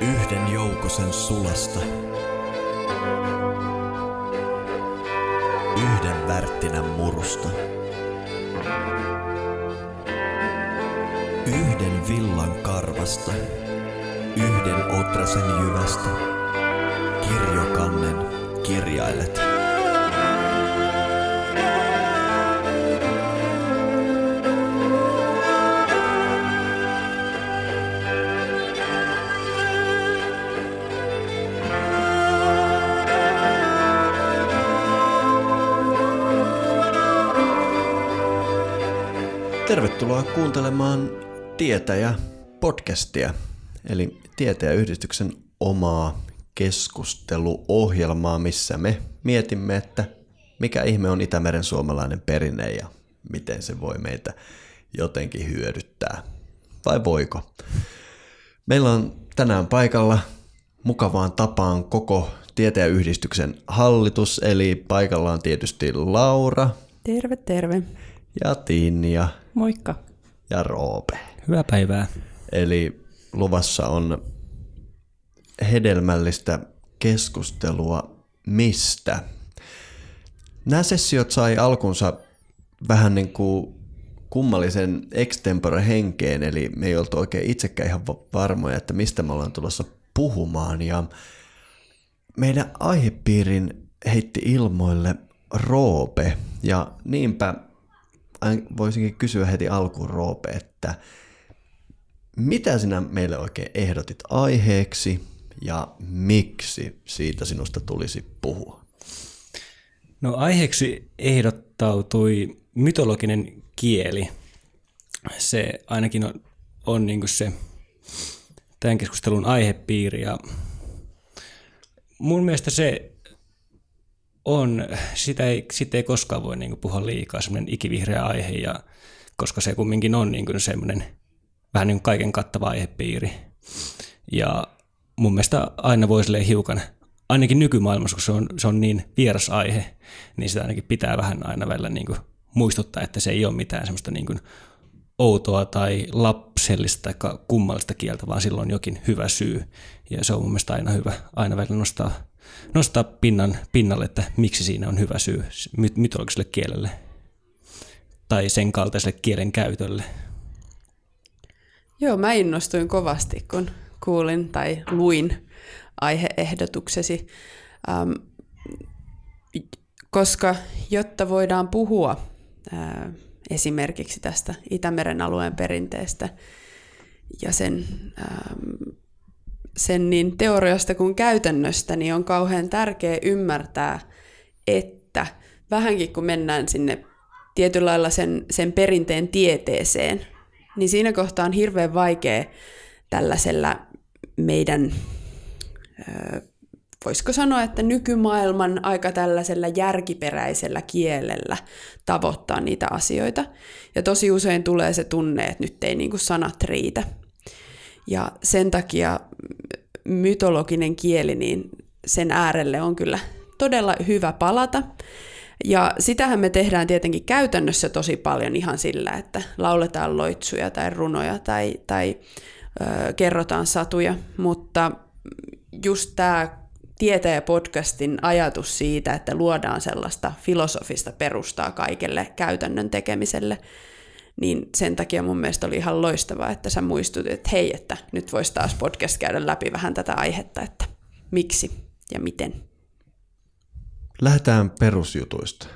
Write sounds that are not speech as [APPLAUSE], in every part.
Yhden joukosen sulasta. Yhden värttinän murusta. Yhden villan karvasta. Yhden otrasen jyvästä. Kirjokannen kirjailet. Tervetuloa kuuntelemaan Tietäjä podcastia, eli Tietäjäyhdistyksen omaa keskusteluohjelmaa, missä me mietimme, että mikä ihme on Itämeren suomalainen perinne ja miten se voi meitä jotenkin hyödyttää. Vai voiko? Meillä on tänään paikalla mukavaan tapaan koko Tietäjäyhdistyksen hallitus, eli paikalla on tietysti Laura. Terve, terve. Ja Tinja. Moikka. Ja Roope. Hyvää päivää. Eli luvassa on hedelmällistä keskustelua mistä. Nämä sessiot sai alkunsa vähän niin kuin kummallisen extempore henkeen, eli me ei oltu oikein itsekään ihan varmoja, että mistä me ollaan tulossa puhumaan. Ja meidän aihepiirin heitti ilmoille Roope, ja niinpä voisinkin kysyä heti alkuun Roope, että mitä sinä meille oikein ehdotit aiheeksi ja miksi siitä sinusta tulisi puhua? No aiheeksi ehdottautui mytologinen kieli. Se ainakin on, on niin se tämän keskustelun aihepiiri ja mun mielestä se on, sitä ei, sitä ei koskaan voi niin puhua liikaa, semmoinen ikivihreä aihe, ja, koska se kumminkin on niin semmoinen vähän niin kaiken kattava aihepiiri. Ja mun mielestä aina voi hiukan, ainakin nykymaailmassa, kun se on, se on niin vieras aihe, niin sitä ainakin pitää vähän aina välillä niin muistuttaa, että se ei ole mitään semmoista niin outoa tai lapsellista tai kummallista kieltä, vaan silloin jokin hyvä syy. Ja se on mun mielestä aina hyvä aina välillä nostaa nostaa pinnan, pinnalle, että miksi siinä on hyvä syy mytologiselle kielelle tai sen kaltaiselle kielen käytölle. Joo, mä innostuin kovasti, kun kuulin tai luin aiheehdotuksesi, ähm, koska jotta voidaan puhua äh, esimerkiksi tästä Itämeren alueen perinteestä ja sen ähm, sen niin teoriasta kuin käytännöstä, niin on kauhean tärkeää ymmärtää, että vähänkin kun mennään sinne tietyllä lailla sen, sen perinteen tieteeseen, niin siinä kohtaa on hirveän vaikea tällaisella meidän, voisiko sanoa, että nykymaailman aika tällaisella järkiperäisellä kielellä tavoittaa niitä asioita. Ja tosi usein tulee se tunne, että nyt ei niin kuin sanat riitä. Ja sen takia mytologinen kieli, niin sen äärelle on kyllä todella hyvä palata. Ja sitähän me tehdään tietenkin käytännössä tosi paljon ihan sillä, että lauletaan loitsuja tai runoja tai, tai ö, kerrotaan satuja, mutta just tämä tietäjä-podcastin ajatus siitä, että luodaan sellaista filosofista perustaa kaikelle käytännön tekemiselle, niin sen takia mun mielestä oli ihan loistavaa, että sä muistutit, että hei, että nyt voisi taas podcast käydä läpi vähän tätä aihetta, että miksi ja miten. Lähdetään perusjutuista.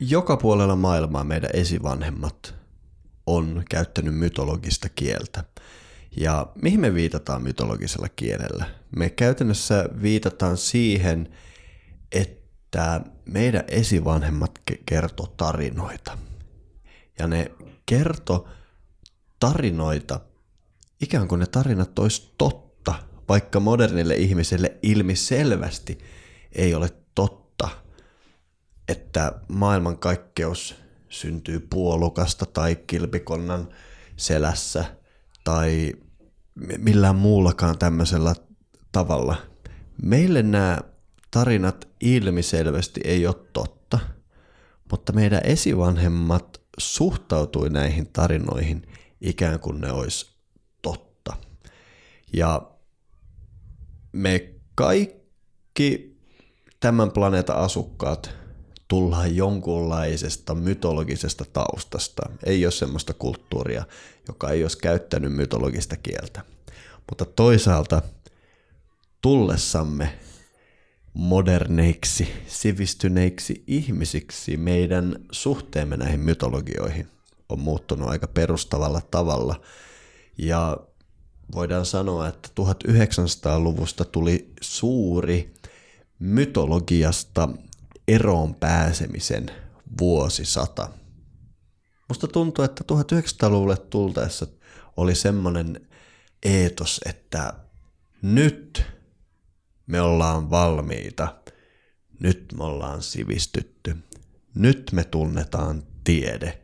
Joka puolella maailmaa meidän esivanhemmat on käyttänyt mytologista kieltä. Ja mihin me viitataan mytologisella kielellä? Me käytännössä viitataan siihen, että meidän esivanhemmat kertoo tarinoita. Ja ne kerto tarinoita, ikään kuin ne tarinat olisi totta, vaikka modernille ihmiselle ilmiselvästi ei ole totta, että maailmankaikkeus syntyy puolukasta tai kilpikonnan selässä tai millään muullakaan tämmöisellä tavalla. Meille nämä tarinat ilmiselvästi ei ole totta, mutta meidän esivanhemmat suhtautui näihin tarinoihin ikään kuin ne olisi totta. Ja me kaikki tämän planeetan asukkaat tullaan jonkunlaisesta mytologisesta taustasta. Ei ole semmoista kulttuuria, joka ei olisi käyttänyt mytologista kieltä. Mutta toisaalta tullessamme moderneiksi, sivistyneiksi ihmisiksi meidän suhteemme näihin mytologioihin on muuttunut aika perustavalla tavalla. Ja voidaan sanoa, että 1900-luvusta tuli suuri mytologiasta eroon pääsemisen vuosisata. Musta tuntuu, että 1900-luvulle tultaessa oli semmoinen eetos, että nyt me ollaan valmiita, nyt me ollaan sivistytty, nyt me tunnetaan tiede.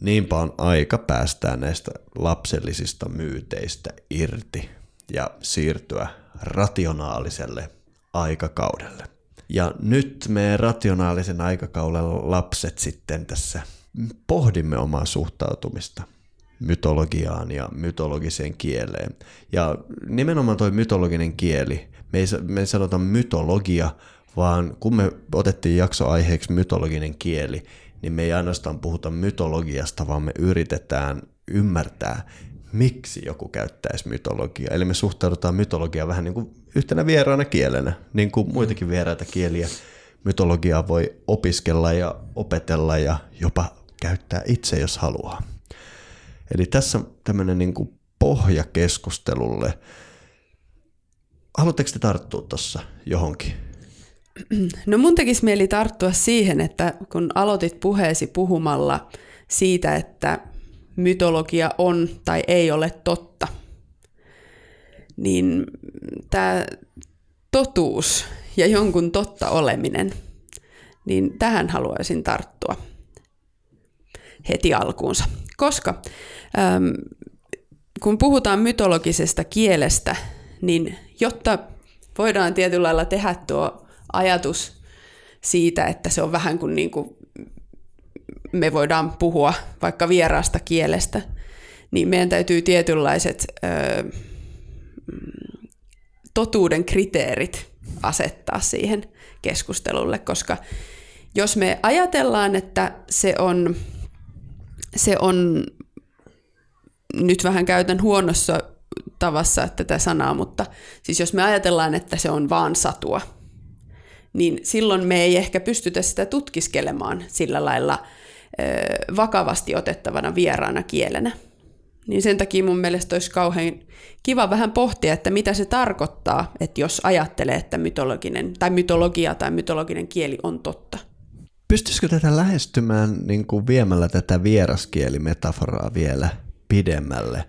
Niinpä on aika päästää näistä lapsellisista myyteistä irti ja siirtyä rationaaliselle aikakaudelle. Ja nyt me rationaalisen aikakauden lapset sitten tässä pohdimme omaa suhtautumista mytologiaan ja mytologiseen kieleen. Ja nimenomaan toi mytologinen kieli, me ei, me ei sanota mytologia, vaan kun me otettiin jakso aiheeksi mytologinen kieli, niin me ei ainoastaan puhuta mytologiasta, vaan me yritetään ymmärtää, miksi joku käyttäisi mytologiaa. Eli me suhtaudutaan mytologiaan vähän niin kuin yhtenä vieraana kielenä, niin kuin muitakin vieraita kieliä. Mytologiaa voi opiskella ja opetella ja jopa käyttää itse, jos haluaa. Eli tässä tämmöinen niin kuin pohja keskustelulle. Haluatteko te tarttua tuossa johonkin? No mun tekisi mieli tarttua siihen, että kun aloitit puheesi puhumalla siitä, että mytologia on tai ei ole totta, niin tämä totuus ja jonkun totta oleminen, niin tähän haluaisin tarttua heti alkuunsa. Koska kun puhutaan mytologisesta kielestä, niin jotta voidaan tietyllä lailla tehdä tuo ajatus siitä, että se on vähän kuin, niin kuin me voidaan puhua vaikka vieraasta kielestä, niin meidän täytyy tietynlaiset ö, totuuden kriteerit asettaa siihen keskustelulle, koska jos me ajatellaan, että se on, se on nyt vähän käytän huonossa tavassa tätä sanaa, mutta siis jos me ajatellaan, että se on vaan satua, niin silloin me ei ehkä pystytä sitä tutkiskelemaan sillä lailla ö, vakavasti otettavana vieraana kielenä. Niin sen takia mun mielestä olisi kauhean kiva vähän pohtia, että mitä se tarkoittaa, että jos ajattelee, että mytologinen, tai mytologia tai mytologinen kieli on totta. Pystyisikö tätä lähestymään niin kuin viemällä tätä vieraskielimetaforaa vielä pidemmälle?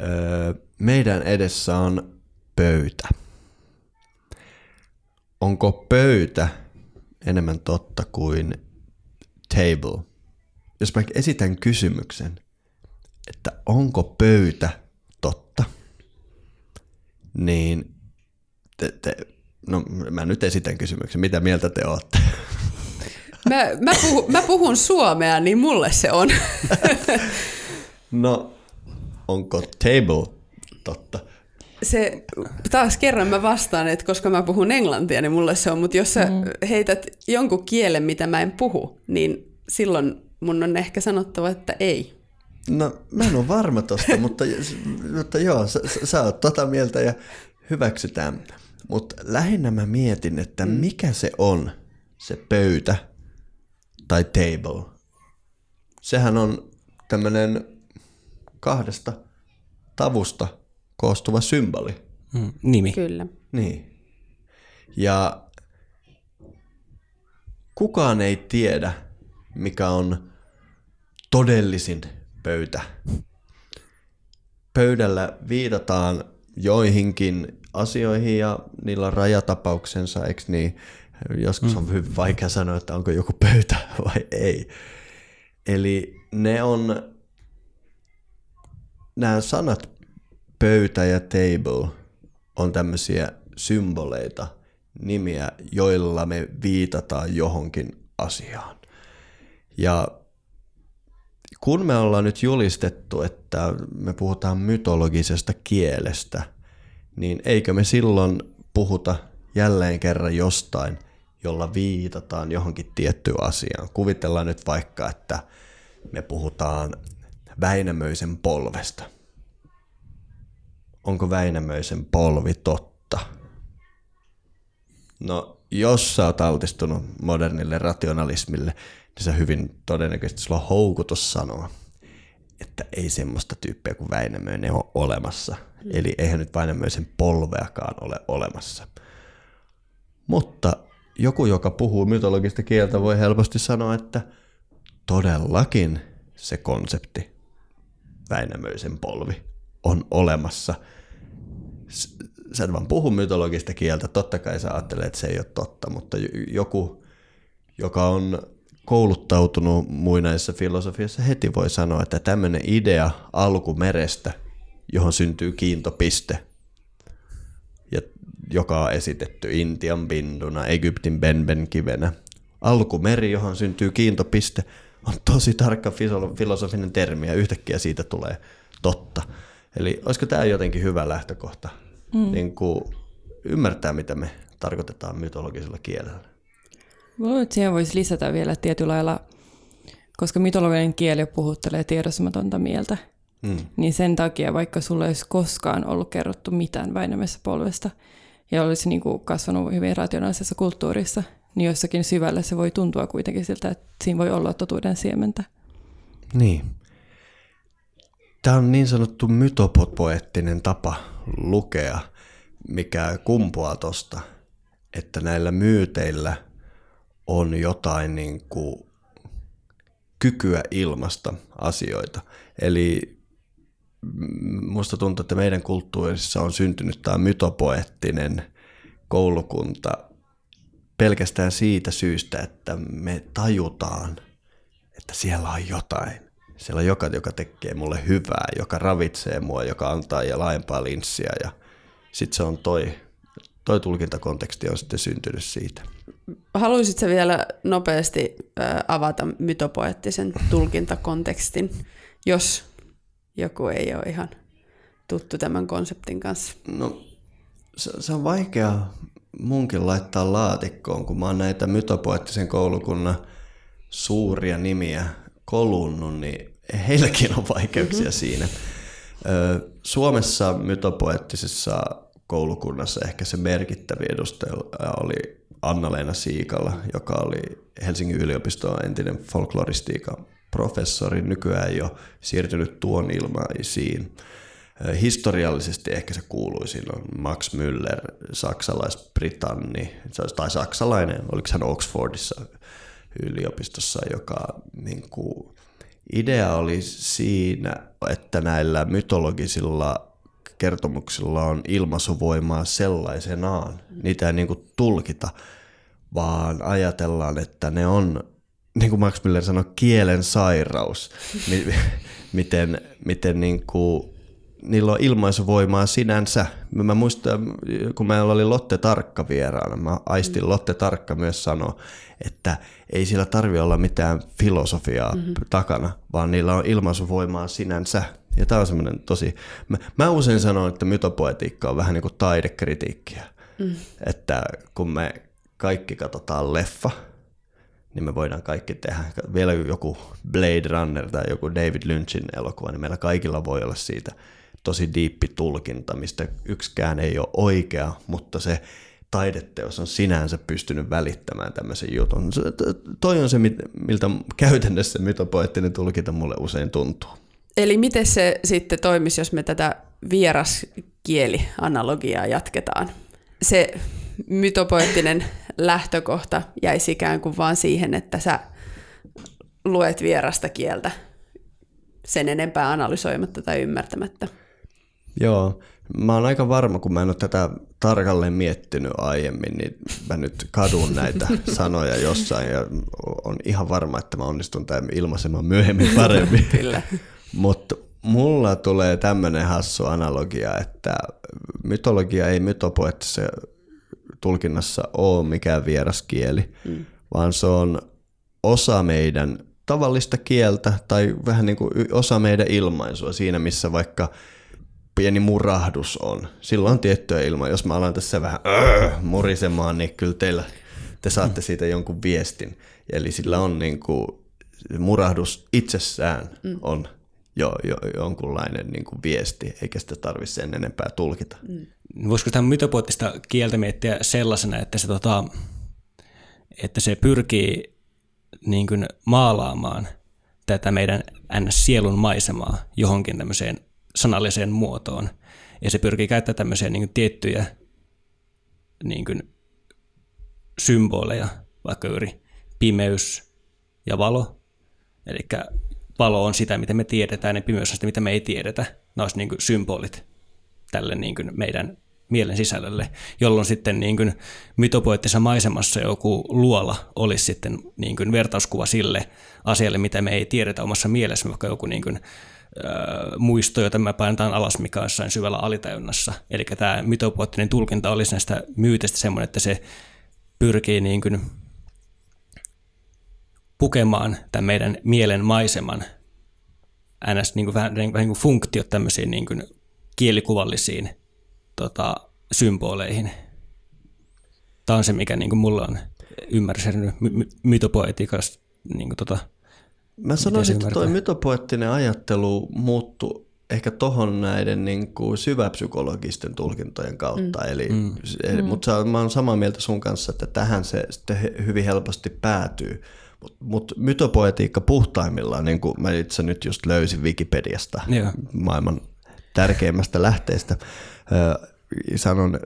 Öö, meidän edessä on pöytä. Onko pöytä enemmän totta kuin table? Jos mä esitän kysymyksen – että onko pöytä totta, niin te, te, no mä nyt esitän kysymyksen, mitä mieltä te olette? Mä, mä, puhun, mä puhun suomea, niin mulle se on. [LAUGHS] no, onko table totta? Se, taas kerran mä vastaan, että koska mä puhun englantia, niin mulle se on, mutta jos sä mm. heität jonkun kielen, mitä mä en puhu, niin silloin mun on ehkä sanottava, että ei. No mä en ole varma tosta, [LAUGHS] mutta, mutta joo, sä, sä oot tota mieltä ja hyväksytään. Mutta lähinnä mä mietin, että mm. mikä se on se pöytä tai table. Sehän on tämmöinen kahdesta tavusta koostuva symboli. Mm, nimi. Kyllä. Niin. Ja kukaan ei tiedä, mikä on todellisin pöytä. Pöydällä viitataan joihinkin asioihin ja niillä on rajatapauksensa, eikö niin? Joskus on mm. hyvin vaikea sanoa, että onko joku pöytä [LAUGHS] vai ei. Eli ne on, nämä sanat pöytä ja table on tämmöisiä symboleita, nimiä, joilla me viitataan johonkin asiaan. Ja kun me ollaan nyt julistettu, että me puhutaan mytologisesta kielestä, niin eikö me silloin puhuta jälleen kerran jostain, jolla viitataan johonkin tiettyyn asiaan. Kuvitellaan nyt vaikka, että me puhutaan Väinämöisen polvesta. Onko Väinämöisen polvi totta? No, jos sä oot altistunut modernille rationalismille, niin se hyvin todennäköisesti sulla on houkutus sanoa, että ei semmoista tyyppiä kuin Väinämöinen ole olemassa. Mm. Eli eihän nyt Väinämöisen polveakaan ole olemassa. Mutta joku, joka puhuu mytologista kieltä, voi helposti sanoa, että todellakin se konsepti, Väinämöisen polvi, on olemassa. Sä et vaan puhu mytologista kieltä, totta kai sä ajattelet, että se ei ole totta, mutta joku, joka on kouluttautunut muinaisessa filosofiassa, heti voi sanoa, että tämmöinen idea alkumerestä, johon syntyy kiintopiste, ja joka on esitetty Intian binduna, Egyptin benbenkivenä. Alkumeri, johon syntyy kiintopiste, on tosi tarkka filosofinen termi ja yhtäkkiä siitä tulee totta. Eli olisiko tämä jotenkin hyvä lähtökohta mm. niin kuin ymmärtää, mitä me tarkoitetaan mytologisella kielellä? Luulen, että siihen voisi lisätä vielä tietyllä lailla, koska mytologinen kieli puhuttelee tiedostamatonta mieltä, mm. niin sen takia, vaikka sulla ei olisi koskaan ollut kerrottu mitään Väinämässä polvesta, ja olisi niin kuin kasvanut hyvin rationaalisessa kulttuurissa, niin jossakin syvällä se voi tuntua kuitenkin siltä, että siinä voi olla totuuden siementä. Niin. Tämä on niin sanottu mytopoettinen tapa lukea, mikä kumpuaa tuosta, että näillä myyteillä on jotain niin kuin kykyä ilmasta asioita. Eli musta tuntuu, että meidän kulttuurissa on syntynyt tämä mytopoettinen koulukunta pelkästään siitä syystä, että me tajutaan, että siellä on jotain. Siellä on joka, joka tekee mulle hyvää, joka ravitsee mua, joka antaa ja laajempaa linssiä ja sitten se on toi, toi tulkintakonteksti on sitten syntynyt siitä. Haluaisitko vielä nopeasti avata mytopoettisen tulkintakontekstin, jos joku ei ole ihan tuttu tämän konseptin kanssa? No, se, se on vaikea munkin laittaa laatikkoon, kun mä oon näitä mytopoettisen koulukunnan suuria nimiä kolunnut, niin heilläkin on vaikeuksia mm-hmm. siinä. Suomessa mytopoettisessa koulukunnassa ehkä se merkittävi edustaja oli Anna-Leena Siikalla, joka oli Helsingin yliopiston entinen folkloristiikan professori, nykyään jo siirtynyt tuon ilmaisiin. Historiallisesti ehkä se kuuluisin on Max Müller, saksalais-britanni, tai saksalainen, oliko hän Oxfordissa yliopistossa, joka niin kuin, idea oli siinä, että näillä mytologisilla kertomuksilla on ilmaisuvoimaa sellaisenaan. Niitä ei niin kuin tulkita, vaan ajatellaan, että ne on, niin kuin Max Miller sanoi, kielen sairaus. [LAUGHS] miten miten niin kuin, niillä on ilmaisuvoimaa sinänsä. Mä muistan, kun meillä oli Lotte Tarkka vieraana, mä aistin mm. Lotte Tarkka myös sanoa, että ei sillä tarvi olla mitään filosofiaa mm-hmm. takana, vaan niillä on ilmaisuvoimaa sinänsä. Ja tämä on semmoinen tosi... Mä, mä usein sanon, että mytopoetiikka on vähän niin kuin taidekritiikkiä. Mm. Että kun me kaikki katsotaan leffa, niin me voidaan kaikki tehdä. Vielä joku Blade Runner tai joku David Lynchin elokuva, niin meillä kaikilla voi olla siitä tosi diippi tulkinta, mistä yksikään ei ole oikea, mutta se taideteos on sinänsä pystynyt välittämään tämmöisen jutun. Toi on se, miltä käytännössä mytopoettinen tulkinta mulle usein tuntuu. Eli miten se sitten toimisi, jos me tätä vieraskieli-analogiaa jatketaan? Se mytopoettinen lähtökohta jäisi ikään kuin vaan siihen, että sä luet vierasta kieltä sen enempää analysoimatta tai ymmärtämättä. Joo, mä oon aika varma, kun mä en ole tätä tarkalleen miettinyt aiemmin, niin mä nyt kadun näitä [LAUGHS] sanoja jossain ja on ihan varma, että mä onnistun tämän ilmaisemaan myöhemmin paremmin. [LAUGHS] Kyllä. Mutta mulla tulee tämmöinen hassu analogia, että mytologia ei mytopoettisessa tulkinnassa ole mikään vieras kieli, mm. vaan se on osa meidän tavallista kieltä tai vähän niin kuin osa meidän ilmaisua siinä, missä vaikka pieni murahdus on. Silloin on tiettyä ilmaa. Jos mä alan tässä vähän öö, murisemaan, niin kyllä teillä, te saatte siitä jonkun viestin. Eli sillä on niin kuin, murahdus itsessään mm. on jo, jo jonkunlainen niin kuin viesti, eikä sitä tarvitse sen enempää tulkita. Mm. Voisiko tämä mytopoettista kieltä miettiä sellaisena, että se, tota, että se pyrkii niin kuin maalaamaan tätä meidän ns-sielun maisemaa johonkin tämmöiseen sanalliseen muotoon. Ja se pyrkii käyttämään tämmöisiä niin kuin tiettyjä niin kuin symboleja, vaikka juuri pimeys ja valo. Eli valo on sitä, mitä me tiedetään, ja pimeys on sitä, mitä me ei tiedetä. Nämä olisi niin kuin symbolit tälle niin kuin meidän mielen sisällölle, jolloin sitten niin kuin mytopoettisessa maisemassa joku luola olisi sitten niin kuin vertauskuva sille asialle, mitä me ei tiedetä omassa mielessä, vaikka joku niin kuin, muisto, jota me painetaan alas, mikä on jossain syvällä alitajunnassa. Eli tämä mytopoettinen tulkinta olisi näistä myyteistä semmoinen, että se pyrkii niin kuin pukemaan tämän meidän mielen maiseman ns. Niin kuin, vähän, vähän niin kuin funktiot tämmöisiin niin kuin kielikuvallisiin tota, symboleihin. Tämä on se, mikä niin kuin mulla on ymmärtänyt my- mytopoetiikasta. Niin kuin, tota, Mä sanoisin, että tuo mytopoettinen ajattelu muuttui ehkä tohon näiden niin kuin syväpsykologisten tulkintojen kautta. Mm. Eli, mm. Eli, mm. Mutta mä oon samaa mieltä sun kanssa, että tähän se sitten hyvin helposti päätyy. Mutta mut mytopoetiikka puhtaimmillaan, niin kuin mä itse nyt just löysin Wikipediasta, Joo. maailman tärkeimmästä lähteestä, sanon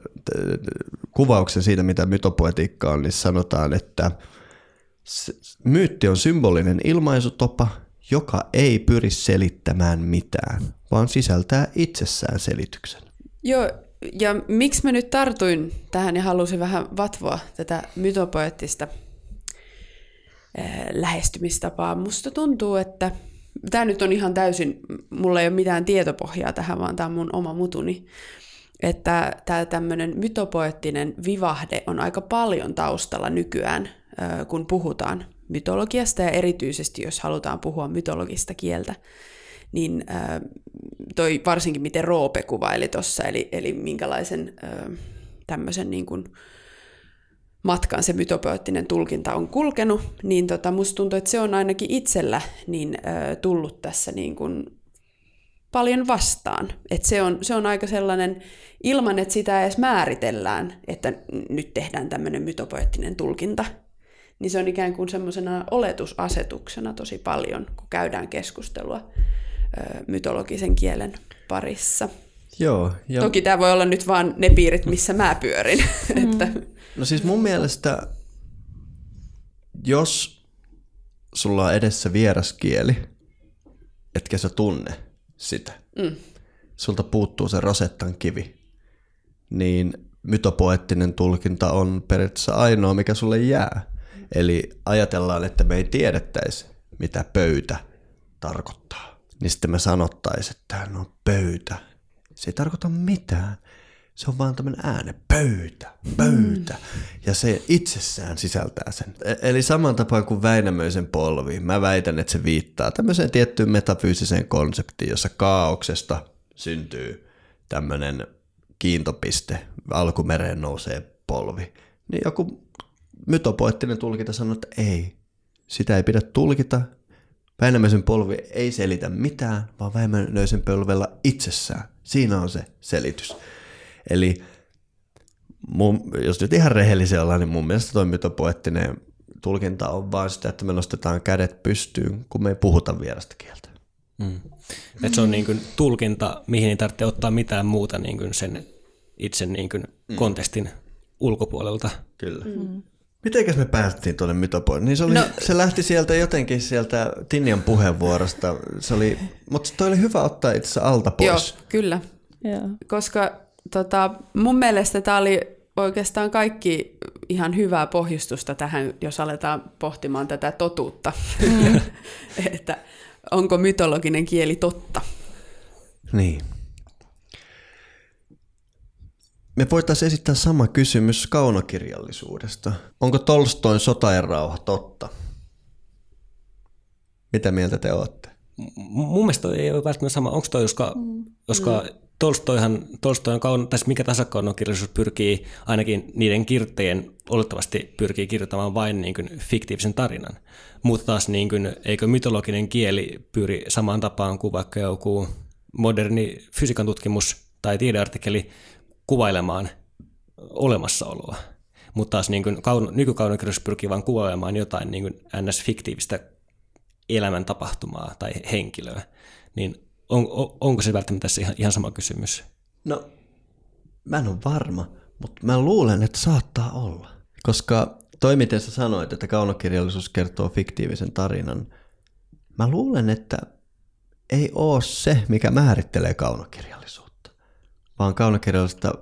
kuvauksen siitä, mitä mytopoetiikka on, niin sanotaan, että myytti on symbolinen ilmaisutopa, joka ei pyri selittämään mitään, vaan sisältää itsessään selityksen. Joo, ja miksi mä nyt tartuin tähän ja halusin vähän vatvoa tätä mytopoettista lähestymistapaa. Musta tuntuu, että tämä nyt on ihan täysin, mulla ei ole mitään tietopohjaa tähän, vaan tämä on mun oma mutuni että tämä tämmöinen mytopoettinen vivahde on aika paljon taustalla nykyään, kun puhutaan mytologiasta ja erityisesti jos halutaan puhua mytologista kieltä, niin toi varsinkin miten Roope kuvaili tuossa, eli, eli minkälaisen tämmöisen niin kuin matkan se mytopoettinen tulkinta on kulkenut, niin tota, musta tuntuu, että se on ainakin itsellä niin, tullut tässä niin kuin paljon vastaan. Et se, on, se on aika sellainen, ilman että sitä edes määritellään, että nyt tehdään tämmöinen mytopoettinen tulkinta, niin se on ikään kuin semmoisena oletusasetuksena tosi paljon, kun käydään keskustelua ö, mytologisen kielen parissa. Joo, ja... Toki tämä voi olla nyt vaan ne piirit, missä mä pyörin. [LAUGHS] Mm. että... No siis mun mielestä, jos sulla on edessä vieraskieli, etkä sä tunne, sitä. Mm. Sulta puuttuu se Rosettan kivi. Niin mytopoettinen tulkinta on periaatteessa ainoa, mikä sulle jää. Eli ajatellaan, että me ei tiedettäisi, mitä pöytä tarkoittaa. Niin sitten me sanottaisiin, että no pöytä. Se ei tarkoita mitään. Se on vaan tämmöinen ääne, pöytä, pöytä. Mm. Ja se itsessään sisältää sen. E- eli saman tapaan kuin Väinämöisen polvi, mä väitän, että se viittaa tämmöiseen tiettyyn metafyysiseen konseptiin, jossa kaauksesta syntyy tämmöinen kiintopiste, alkumereen nousee polvi. Niin joku mytopoettinen tulkinta sanoo, että ei, sitä ei pidä tulkita. Väinämöisen polvi ei selitä mitään, vaan Väinämöisen polvella itsessään. Siinä on se selitys. Eli mun, jos nyt ihan rehellisiä ollaan, niin mun mielestä toi mytopoettinen tulkinta on vaan sitä, että me nostetaan kädet pystyyn, kun me ei puhuta vierasta kieltä. Mm. Et se on niin kuin tulkinta, mihin ei tarvitse ottaa mitään muuta niin kuin sen itse niin kuin mm. kontekstin ulkopuolelta. Kyllä. Mm. Mitenkäs me päästiin tuonne mytopoihin? Niin se, oli, no. se lähti sieltä jotenkin sieltä Tinjan puheenvuorosta, se oli, mutta toi oli hyvä ottaa itse alta pois. Joo, kyllä. Yeah. Koska tota, mun mielestä tämä oli oikeastaan kaikki ihan hyvää pohjustusta tähän, jos aletaan pohtimaan tätä totuutta. Mm. [LAUGHS] että onko mytologinen kieli totta? Niin. Me voitaisiin esittää sama kysymys kaunokirjallisuudesta. Onko Tolstoin Sota ja rauha totta? Mitä mieltä te olette? mun mielestä ei ole välttämättä sama. Onko toi, joska, mm. joska mm Tolstoihan, Tolstoihan kaun, tässä mikä tahansa kaunokirjallisuus pyrkii, ainakin niiden kirjoittajien olettavasti pyrkii kirjoittamaan vain niin kuin fiktiivisen tarinan. Mutta taas niin kuin, eikö mytologinen kieli pyri samaan tapaan kuin vaikka joku moderni fysiikan tutkimus tai tiedeartikkeli kuvailemaan olemassaoloa. Mutta taas niin kuin kaun, nykykaunokirjallisuus pyrkii vain kuvailemaan jotain niin ns-fiktiivistä elämän tapahtumaa tai henkilöä. Niin on, on, onko se välttämättä tässä ihan, ihan sama kysymys? No, mä en ole varma, mutta mä luulen, että saattaa olla. Koska toi, miten sä sanoit, että kaunokirjallisuus kertoo fiktiivisen tarinan, mä luulen, että ei oo se, mikä määrittelee kaunokirjallisuutta, vaan kaunokirjallisuutta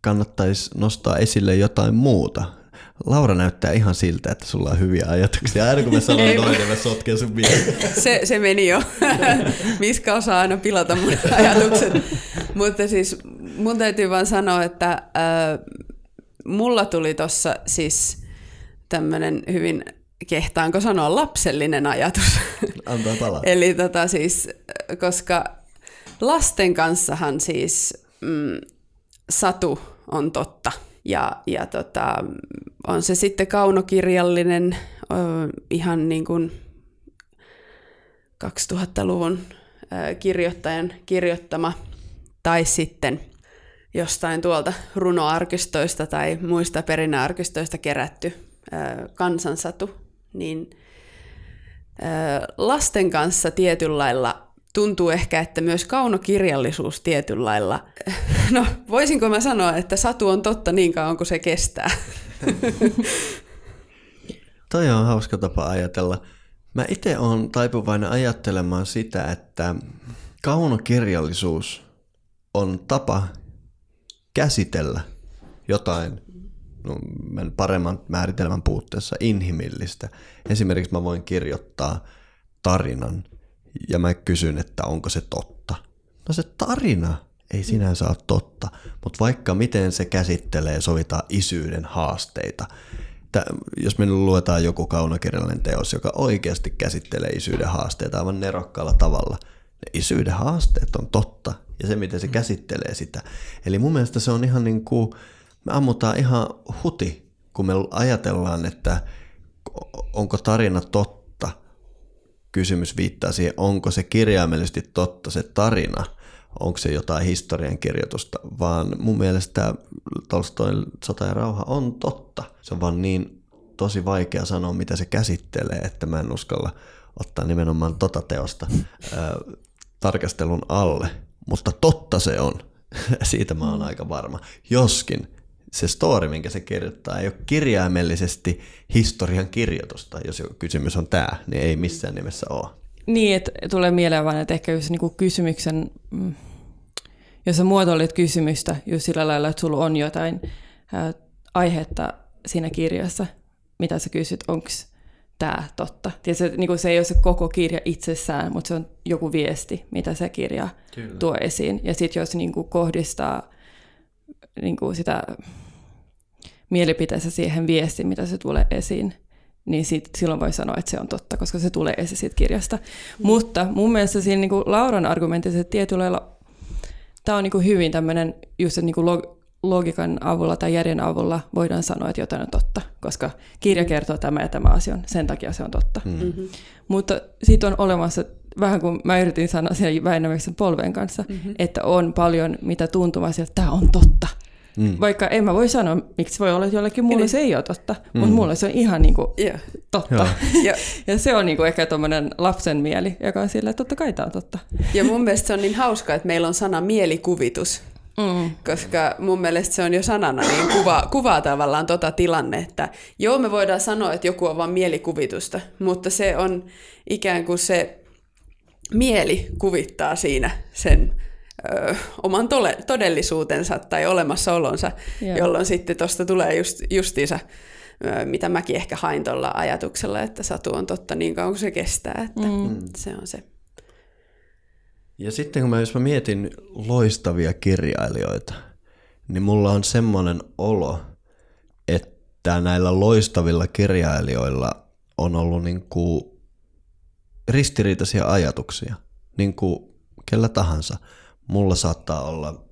kannattaisi nostaa esille jotain muuta. Laura näyttää ihan siltä, että sulla on hyviä ajatuksia. Aina kun mä sanon noin, niin mä sotken sun se, se meni jo. [LAUGHS] Miska osaa aina pilata mun ajatukset. Mutta siis mun täytyy vaan sanoa, että äh, mulla tuli tossa siis tämmönen hyvin, kehtaanko sanoa, lapsellinen ajatus. Antaa palaa. [LAUGHS] Eli tota siis, koska lasten kanssahan siis mm, satu on totta. Ja, ja tota, on se sitten kaunokirjallinen, ihan niin kuin 2000-luvun kirjoittajan kirjoittama, tai sitten jostain tuolta runoarkistoista tai muista perinnearkistoista kerätty kansansatu, niin lasten kanssa tietyllä lailla tuntuu ehkä, että myös kaunokirjallisuus tietyllä lailla, [LAUGHS] no voisinko mä sanoa, että satu on totta niin kauan kuin se kestää. [LAUGHS] Toi on hauska tapa ajatella. Mä itse olen taipuvainen ajattelemaan sitä, että kaunokirjallisuus on tapa käsitellä jotain no, paremman määritelmän puutteessa inhimillistä. Esimerkiksi mä voin kirjoittaa tarinan – ja mä kysyn, että onko se totta. No se tarina ei sinänsä ole totta, mutta vaikka miten se käsittelee, sovitaan isyyden haasteita. Että jos me luetaan joku kaunokirjallinen teos, joka oikeasti käsittelee isyyden haasteita aivan nerokkaalla tavalla, ne isyyden haasteet on totta ja se, miten se käsittelee sitä. Eli mun mielestä se on ihan niin kuin, me ammutaan ihan huti, kun me ajatellaan, että onko tarina totta kysymys viittaa siihen, onko se kirjaimellisesti totta se tarina, onko se jotain historian kirjoitusta, vaan mun mielestä Tolstoin Sota ja rauha on totta. Se on vaan niin tosi vaikea sanoa, mitä se käsittelee, että mä en uskalla ottaa nimenomaan tota teosta tarkastelun alle. Mutta totta se on. [LAUGHS] Siitä mä oon aika varma. Joskin se story, minkä se kirjoittaa, ei ole kirjaimellisesti historian kirjoitusta, jos kysymys on tämä, niin ei missään nimessä ole. Niin, että tulee mieleen vaan, että ehkä jos niinku kysymyksen, mm, jos sä muotoilet kysymystä just sillä lailla, että sulla on jotain ää, aihetta siinä kirjassa, mitä sä kysyt, onko tämä totta. Tietysti niin se ei ole se koko kirja itsessään, mutta se on joku viesti, mitä se kirja Kyllä. tuo esiin. Ja sitten jos niin kuin kohdistaa niin kuin sitä mielipiteensä siihen viestiin, mitä se tulee esiin, niin sit, silloin voi sanoa, että se on totta, koska se tulee esiin siitä kirjasta. Mm. Mutta mun mielestä siinä niin kuin Lauran argumentissa, että tietyllä lailla, tämä on niin kuin hyvin tämmöinen, just niin kuin log, logiikan avulla tai järjen avulla voidaan sanoa, että jotain on totta, koska kirja mm. kertoo tämä ja tämä asia on, sen takia se on totta. Mm. Mm-hmm. Mutta siitä on olemassa, vähän kuin mä yritin sanoa siellä Väinämöksen polven kanssa, mm-hmm. että on paljon mitä tuntumassa, että tämä on totta. Mm. Vaikka en mä voi sanoa, miksi voi olla, että jollekin mulle niin. se ei ole totta, mm. mutta mulle se on ihan niin kuin yeah. totta. Ja. [LAUGHS] ja se on niin kuin ehkä tuommoinen lapsen mieli, joka on sillä, että totta kai tämä on totta. Ja mun mielestä se on niin hauska, että meillä on sana mielikuvitus. Mm. Koska mun mielestä se on jo sanana, niin kuva, kuvaa tavallaan tota tilannetta. Joo, me voidaan sanoa, että joku on vain mielikuvitusta, mutta se on ikään kuin se mieli kuvittaa siinä sen ö, oman tole, todellisuutensa tai olemassaolonsa, Joo. jolloin sitten tuosta tulee just, justiinsa, ö, mitä mäkin ehkä hain tuolla ajatuksella, että satu on totta niin kauan kuin se kestää, että mm. se on se. Ja sitten kun mä, jos mä mietin loistavia kirjailijoita, niin mulla on semmoinen olo, että näillä loistavilla kirjailijoilla on ollut niin kuin ristiriitaisia ajatuksia, niin kuin kellä tahansa. Mulla saattaa olla,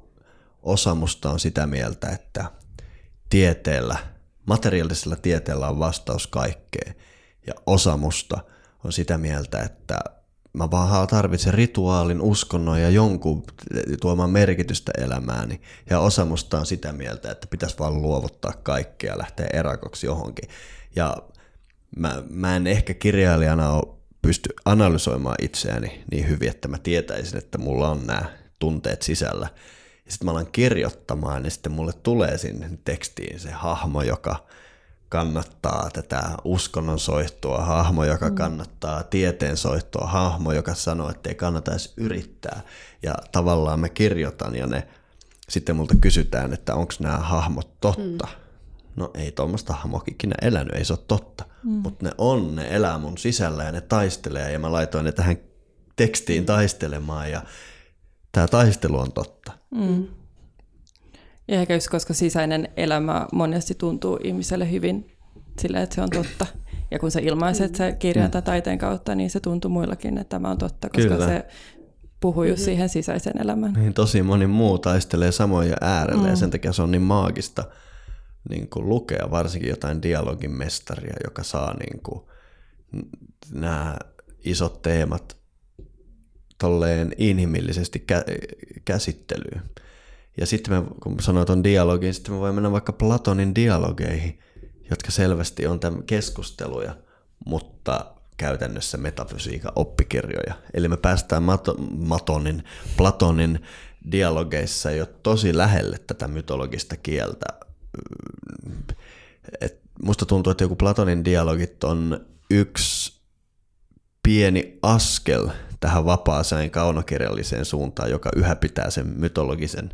osa musta on sitä mieltä, että tieteellä, materiaalisella tieteellä on vastaus kaikkeen. Ja osa musta on sitä mieltä, että mä vaan tarvitsen rituaalin, uskonnon ja jonkun tuomaan merkitystä elämääni. Ja osa musta on sitä mieltä, että pitäisi vaan luovuttaa kaikkea ja lähteä erakoksi johonkin. Ja mä, mä en ehkä kirjailijana ole pysty analysoimaan itseäni niin hyvin, että mä tietäisin, että mulla on nämä tunteet sisällä. Ja sitten mä alan kirjoittamaan, niin sitten mulle tulee sinne tekstiin se hahmo, joka kannattaa tätä uskonnon soihtua, hahmo, joka mm. kannattaa tieteen soihtua, hahmo, joka sanoo, että ei kannata edes yrittää. Ja tavallaan mä kirjoitan ja ne sitten multa kysytään, että onko nämä hahmot totta. Mm. No ei tuommoista hahmokikinä elänyt, ei se ole totta. Mm. Mutta ne on, ne elää mun sisällä ja ne taistelee ja mä laitoin ne tähän tekstiin taistelemaan ja tämä taistelu on totta. Mm. Ja ehkä just koska sisäinen elämä monesti tuntuu ihmiselle hyvin sillä, että se on totta. Ja kun sä ilmaiset mm. se kirjan tai taiteen kautta, niin se tuntuu muillakin, että tämä on totta, koska Kyllä. se puhuu just mm-hmm. siihen sisäiseen elämään. Niin, tosi moni muu taistelee samoja äärellä mm. ja sen takia se on niin maagista niin kuin lukea, varsinkin jotain dialogin mestaria, joka saa niin kuin, nämä isot teemat tolleen inhimillisesti kä- käsittelyyn. Ja sitten me, kun sanoin tuon dialogin, sitten me voimme mennä vaikka Platonin dialogeihin, jotka selvästi on tämän keskusteluja, mutta käytännössä metafysiikan oppikirjoja. Eli me päästään Mat- Matonin, Platonin dialogeissa jo tosi lähelle tätä mytologista kieltä. Et musta tuntuu, että joku Platonin dialogit on yksi pieni askel tähän vapaaseen kaunokirjalliseen suuntaan, joka yhä pitää sen mytologisen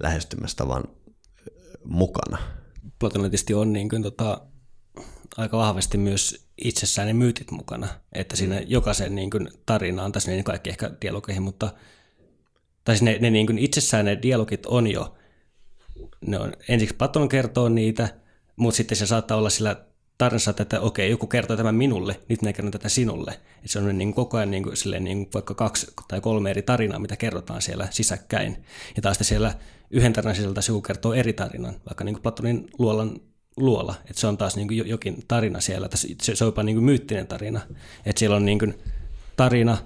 lähestymistavan mukana. Platonilla on niin kuin, tota, aika vahvasti myös itsessään ne myytit mukana, että siinä mm. jokaisen niin kuin, tarinaan, tässä niin kaikki ehkä dialogeihin, mutta tai siis ne, ne niin kuin, itsessään ne dialogit on jo, ne on, ensiksi Platon kertoo niitä, mutta sitten se saattaa olla sillä tarinassa, että okei, joku kertoo tämän minulle, nyt minä kerron tätä sinulle. Et se on niin koko ajan niin kuin, silleen, niin kuin vaikka kaksi tai kolme eri tarinaa, mitä kerrotaan siellä sisäkkäin. Ja taas siellä yhden tarinan sisältä sivu kertoo eri tarinan, vaikka niin kuin Platonin luolan luola. Että se on taas niin kuin jokin tarina siellä, se, se on jopa niin kuin myyttinen tarina. Että siellä on niin kuin tarina,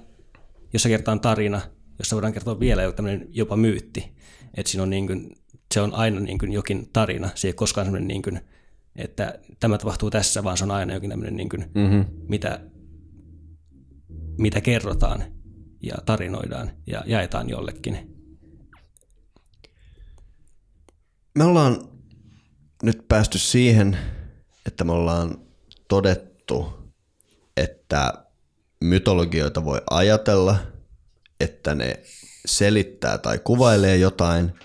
jossa kertaan tarina, jossa voidaan kertoa vielä tämmöinen jopa myytti. Että siinä on niin kuin, se on aina niin kuin jokin tarina, se ei koskaan semmoinen niin kuin, että tämä tapahtuu tässä, vaan se on aina jokin tämmöinen, niin kuin, mm-hmm. mitä, mitä kerrotaan ja tarinoidaan ja jaetaan jollekin. Me ollaan nyt päästy siihen, että me ollaan todettu, että mytologioita voi ajatella, että ne selittää tai kuvailee jotain –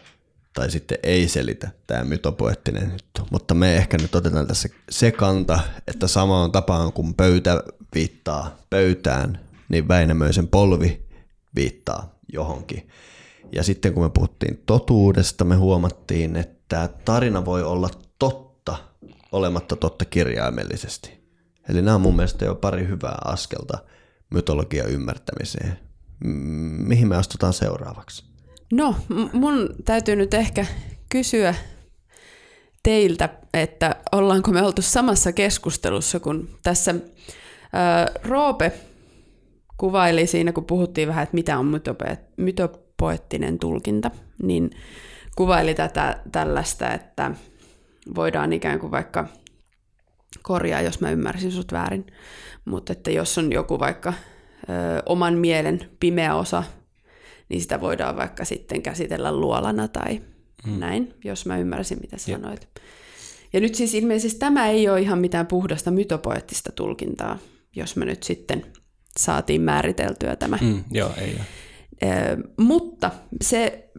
tai sitten ei selitä tämä mytopoettinen juttu. Mutta me ehkä nyt otetaan tässä se kanta, että samaan tapaan kuin pöytä viittaa pöytään, niin Väinämöisen polvi viittaa johonkin. Ja sitten kun me puhuttiin totuudesta, me huomattiin, että tarina voi olla totta olematta totta kirjaimellisesti. Eli nämä on mun mielestä jo pari hyvää askelta mytologian ymmärtämiseen. Mihin me astutaan seuraavaksi? No, mun täytyy nyt ehkä kysyä teiltä, että ollaanko me oltu samassa keskustelussa, kun tässä ää, Roope kuvaili siinä, kun puhuttiin vähän, että mitä on mytopoettinen tulkinta, niin kuvaili tätä tällaista, että voidaan ikään kuin vaikka korjaa, jos mä ymmärsin sut väärin, mutta että jos on joku vaikka ö, oman mielen pimeä osa niin sitä voidaan vaikka sitten käsitellä luolana tai mm. näin, jos mä ymmärsin, mitä sanoit. Jep. Ja nyt siis ilmeisesti tämä ei ole ihan mitään puhdasta mytopoettista tulkintaa, jos me nyt sitten saatiin määriteltyä tämä. Mm, joo, ei ole. Ö, mutta se,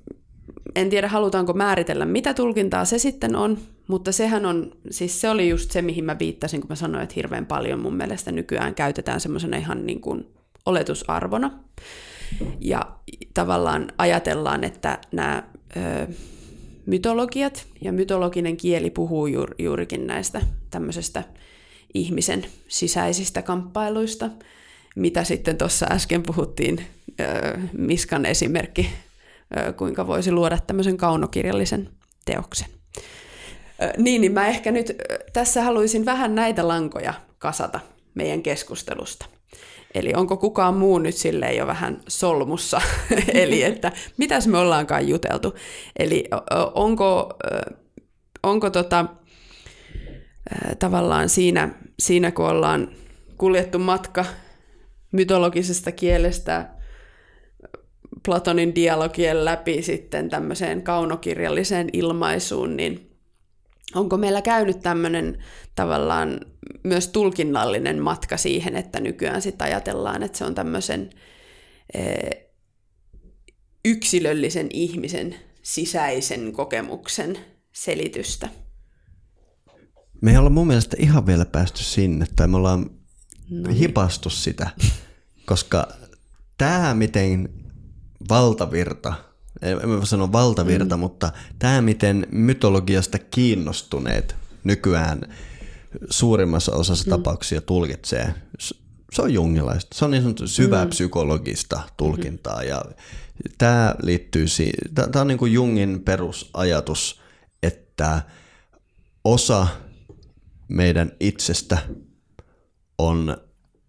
en tiedä halutaanko määritellä, mitä tulkintaa se sitten on, mutta sehän on, siis se oli just se, mihin mä viittasin, kun mä sanoin, että hirveän paljon mun mielestä nykyään käytetään semmoisena ihan niin kuin oletusarvona. Ja tavallaan ajatellaan, että nämä ö, mytologiat ja mytologinen kieli puhuu juur, juurikin näistä tämmöisestä ihmisen sisäisistä kamppailuista, mitä sitten tuossa äsken puhuttiin, ö, Miskan esimerkki kuinka voisi luoda tämmöisen kaunokirjallisen teoksen. Niin, niin mä ehkä nyt tässä haluaisin vähän näitä lankoja kasata meidän keskustelusta. Eli onko kukaan muu nyt silleen jo vähän solmussa, [LAUGHS] eli että mitäs me ollaankaan juteltu. Eli onko, onko tota, tavallaan siinä, siinä, kun ollaan kuljettu matka mytologisesta kielestä Platonin dialogien läpi sitten tämmöiseen kaunokirjalliseen ilmaisuun, niin onko meillä käynyt tämmöinen tavallaan myös tulkinnallinen matka siihen, että nykyään sitten ajatellaan, että se on tämmöisen eh, yksilöllisen ihmisen sisäisen kokemuksen selitystä. Me ei olla mun mielestä ihan vielä päästy sinne, tai me ollaan no niin. hipastu sitä, koska tämä, miten valtavirta, en mä sano valtavirta, mm. mutta tämä, miten mytologiasta kiinnostuneet nykyään suurimmassa osassa mm. tapauksia tulkitsee, se on jungilaista. Se on niin sanottu syvää mm. psykologista tulkintaa. Ja tämä liittyy siihen, tämä on niin kuin Jungin perusajatus, että osa meidän itsestä on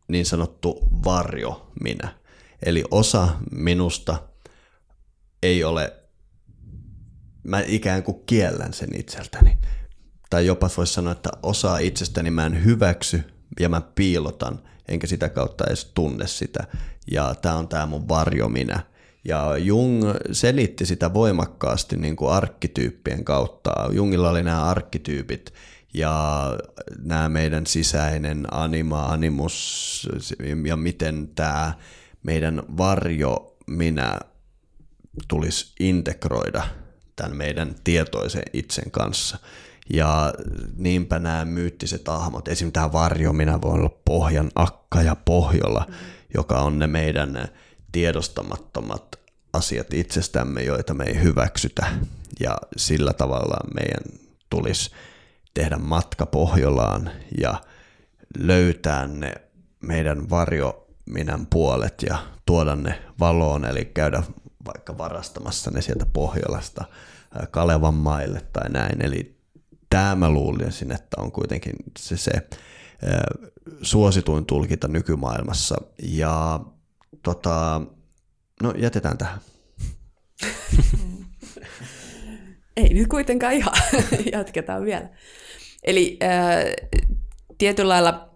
niin sanottu varjo minä. Eli osa minusta ei ole, mä ikään kuin kiellän sen itseltäni. Tai jopa voisi sanoa, että osa itsestäni mä en hyväksy ja mä piilotan, enkä sitä kautta edes tunne sitä. Ja tämä on tämä mun varjo minä. Ja Jung selitti sitä voimakkaasti niin kuin arkkityyppien kautta. Jungilla oli nämä arkkityypit, ja nämä meidän sisäinen anima, animus ja miten tämä meidän varjo minä tulisi integroida tämän meidän tietoisen itsen kanssa. Ja niinpä nämä myyttiset ahmot, esim. tämä varjo minä voi olla Pohjan akka ja Pohjola, mm. joka on ne meidän tiedostamattomat asiat itsestämme, joita me ei hyväksytä. Ja sillä tavalla meidän tulisi tehdä matka Pohjolaan ja löytää ne meidän varjominän puolet ja tuoda ne valoon, eli käydä vaikka varastamassa ne sieltä Pohjolasta Kalevan maille tai näin. Eli tämä mä luulisin, että on kuitenkin se, se suosituin tulkinta nykymaailmassa. Ja tota, no jätetään tähän. Ei nyt kuitenkaan ihan. [LAUGHS] Jatketaan vielä. Eli äh, tietyllä lailla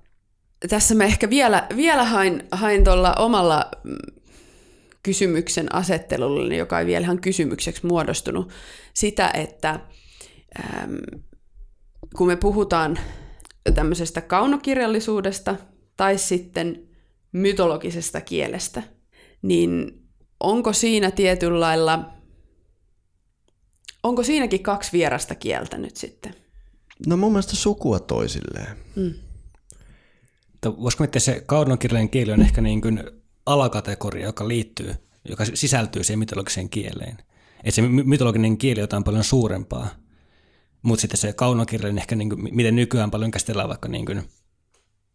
tässä mä ehkä vielä, vielä hain, hain tuolla omalla mm, kysymyksen asettelulla, joka ei vielä ihan kysymykseksi muodostunut, sitä, että ähm, kun me puhutaan tämmöisestä kaunokirjallisuudesta tai sitten mytologisesta kielestä, niin onko siinä tietyllä lailla, onko siinäkin kaksi vierasta kieltä nyt sitten? No mun mielestä sukua toisilleen. Mm. Voisiko miettiä se kaunokirjallinen kieli on ehkä niin kuin alakategoria, joka liittyy, joka sisältyy siihen mytologiseen kieleen. Että se mytologinen kieli on jotain paljon suurempaa, mutta sitten se kaunokirjallinen ehkä niin kuin, miten nykyään paljon käsitellään vaikka niin kuin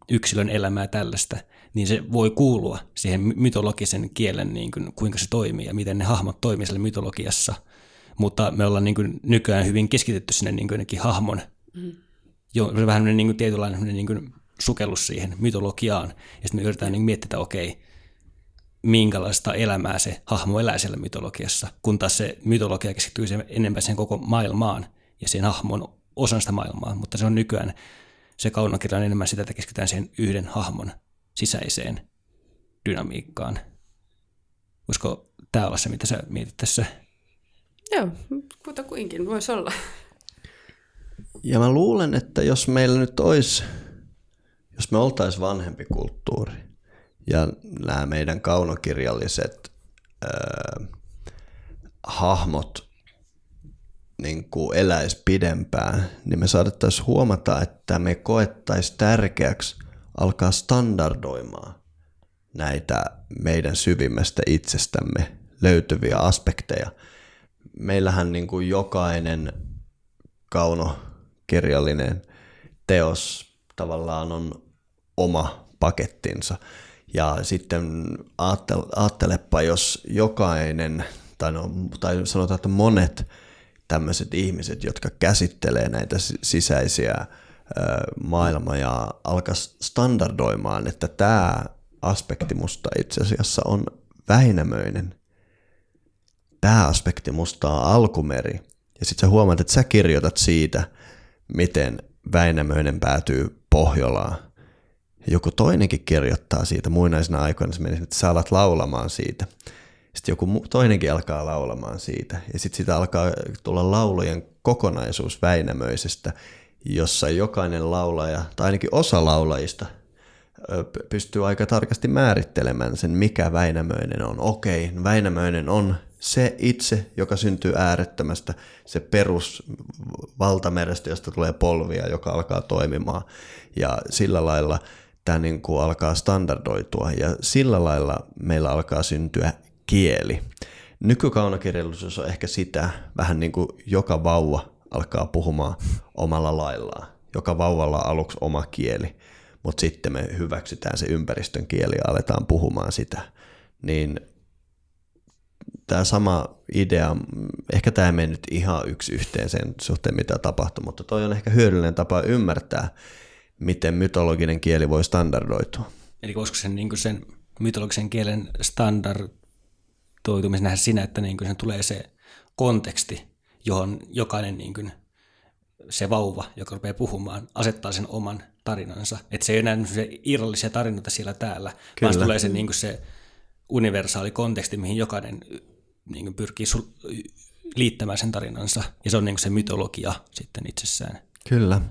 yksilön elämää tällaista, niin se voi kuulua siihen mytologisen kielen, niin kuin, kuinka se toimii ja miten ne hahmot toimii siellä mytologiassa. Mutta me ollaan niin kuin nykyään hyvin keskitetty sinne niin kuin hahmon Mm. Jo, se on vähän niin kuin tietynlainen niin kuin sukellus siihen mytologiaan. Ja sitten me yritetään niin miettiä, että okei, minkälaista elämää se hahmo elää siellä mytologiassa, kun taas se mytologia keskittyy enemmän sen koko maailmaan ja sen hahmon osan sitä maailmaa, mutta se on nykyään se kaunokirja on enemmän sitä, että keskitytään sen yhden hahmon sisäiseen dynamiikkaan. Voisiko tämä olla se, mitä sä mietit tässä? Joo, kutakuinkin voisi olla. Ja mä luulen, että jos meillä nyt olisi, jos me oltaisiin vanhempi kulttuuri ja nämä meidän kaunokirjalliset äh, hahmot niin kuin eläisi pidempään, niin me saadettaisiin huomata, että me koettaisiin tärkeäksi alkaa standardoimaan näitä meidän syvimmästä itsestämme löytyviä aspekteja. Meillähän niin kuin jokainen kauno kirjallinen teos tavallaan on oma pakettinsa. Ja sitten ajattelepa, jos jokainen tai, no, tai sanotaan, että monet tämmöiset ihmiset, jotka käsittelee näitä sisäisiä maailmaa ja alkaa standardoimaan, että tämä aspekti musta itse asiassa on Väinämöinen. Tämä aspekti musta on alkumeri. Ja sitten sä huomaat, että sä kirjoitat siitä, miten Väinämöinen päätyy Pohjolaan. Joku toinenkin kirjoittaa siitä muinaisena aikoina, se meni, että sä alat laulamaan siitä. Sitten joku toinenkin alkaa laulamaan siitä. Ja sitten sitä alkaa tulla laulujen kokonaisuus Väinämöisestä, jossa jokainen laulaja, tai ainakin osa laulajista, pystyy aika tarkasti määrittelemään sen, mikä Väinämöinen on. Okei, Väinämöinen on se itse, joka syntyy äärettömästä, se perus valtamerestä, josta tulee polvia, joka alkaa toimimaan. Ja sillä lailla tämä niin kuin alkaa standardoitua ja sillä lailla meillä alkaa syntyä kieli. Nykykaunokirjallisuus on ehkä sitä, vähän niin kuin joka vauva alkaa puhumaan omalla laillaan. Joka vauvalla on aluksi oma kieli, mutta sitten me hyväksytään se ympäristön kieli ja aletaan puhumaan sitä. Niin tämä sama idea, ehkä tämä ei mene nyt ihan yksi yhteen sen suhteen, mitä tapahtuu, mutta toi on ehkä hyödyllinen tapa ymmärtää, miten mytologinen kieli voi standardoitua. Eli koska sen, niin sen mytologisen kielen standardoitumisen nähdä siinä, että niin sen tulee se konteksti, johon jokainen niin kuin, se vauva, joka rupeaa puhumaan, asettaa sen oman tarinansa. Että se ei ole enää se irrallisia tarinoita siellä täällä, Kyllä. vaan tulee se, niin kuin se universaali konteksti, mihin jokainen niin kuin pyrkii sul- liittämään sen tarinansa. Ja se on niin kuin se mytologia sitten itsessään. Kyllä.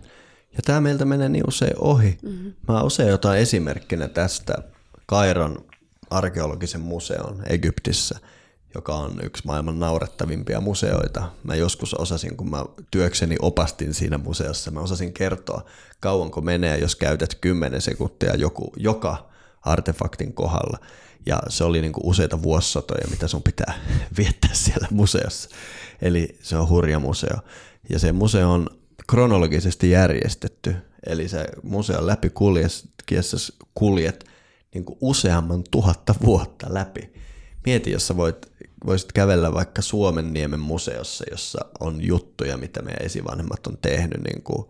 Ja tämä meiltä menee niin usein ohi. Mm-hmm. Mä usein jotain esimerkkinä tästä Kairon arkeologisen museon Egyptissä – joka on yksi maailman naurettavimpia museoita. Mä joskus osasin, kun mä työkseni opastin siinä museossa, mä osasin kertoa, kauanko menee, jos käytät 10 sekuntia joku, joka artefaktin kohdalla. Ja se oli niin kuin useita vuosisatoja, mitä sun pitää [LAUGHS] viettää siellä museossa. Eli se on hurja museo. Ja se museo on kronologisesti järjestetty. Eli se museon läpi kuljes, kuljet niin kuin useamman tuhatta vuotta läpi. Mieti, jos sä voit voisit kävellä vaikka Suomen niemen museossa, jossa on juttuja, mitä meidän esivanhemmat on tehnyt niin kuin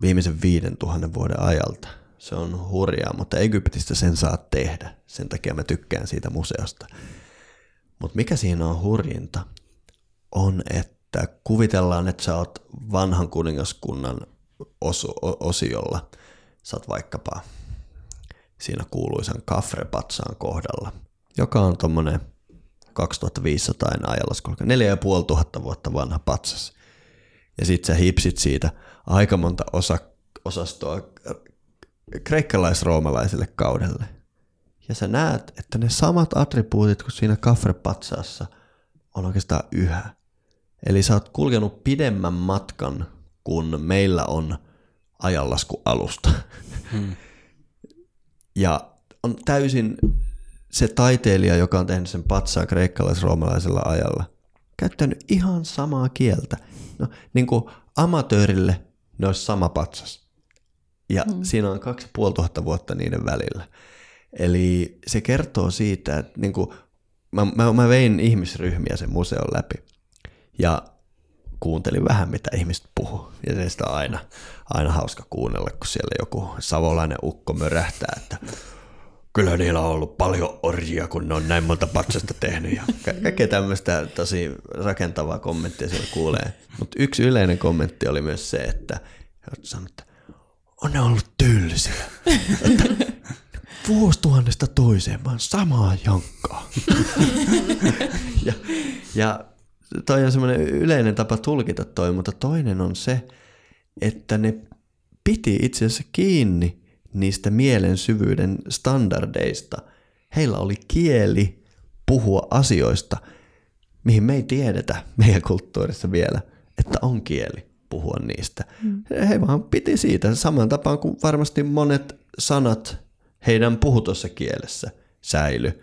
viimeisen viiden tuhannen vuoden ajalta. Se on hurjaa, mutta Egyptistä sen saa tehdä. Sen takia mä tykkään siitä museosta. Mutta mikä siinä on hurjinta, on, että kuvitellaan, että sä oot vanhan kuningaskunnan osu, osiolla. Sä oot vaikkapa siinä kuuluisan Kafrepatsaan kohdalla, joka on tommonen 2500 ajallaskolka, 4500 vuotta vanha patsas. Ja sit sä hipsit siitä aika monta osa, osastoa kreikkalais-roomalaiselle kaudelle. Ja sä näet, että ne samat attribuutit kuin siinä kafrepatsaassa on oikeastaan yhä. Eli sä oot kulkenut pidemmän matkan kuin meillä on ajanlasku alusta. Hmm. [LAUGHS] ja on täysin se taiteilija, joka on tehnyt sen patsaan kreikkalais-roomalaisella ajalla, käyttänyt ihan samaa kieltä. No, niin kuin amatöörille ne olisi sama patsas. Ja mm. siinä on kaksi tuhatta vuotta niiden välillä. Eli se kertoo siitä, että niin kuin, mä, mä, mä vein ihmisryhmiä sen museon läpi. Ja kuuntelin vähän, mitä ihmiset puhuu. Ja sitä on aina, aina hauska kuunnella, kun siellä joku savolainen ukko mörähtää, että kyllä niillä on ollut paljon orjia, kun ne on näin monta patsasta tehnyt. Ja ka- kaikkea tämmöistä tosi rakentavaa kommenttia siellä kuulee. Mutta yksi yleinen kommentti oli myös se, että sanoi, että on ne ollut tyylisiä. vuosituhannesta toiseen vaan samaa jankkaa. [LAUGHS] ja, ja toi on semmoinen yleinen tapa tulkita toi, mutta toinen on se, että ne piti itse asiassa kiinni niistä mielen syvyyden standardeista. Heillä oli kieli puhua asioista, mihin me ei tiedetä meidän kulttuurissa vielä, että on kieli puhua niistä. Mm. He vaan piti siitä saman tapaan kuin varmasti monet sanat heidän puhutossa kielessä säily,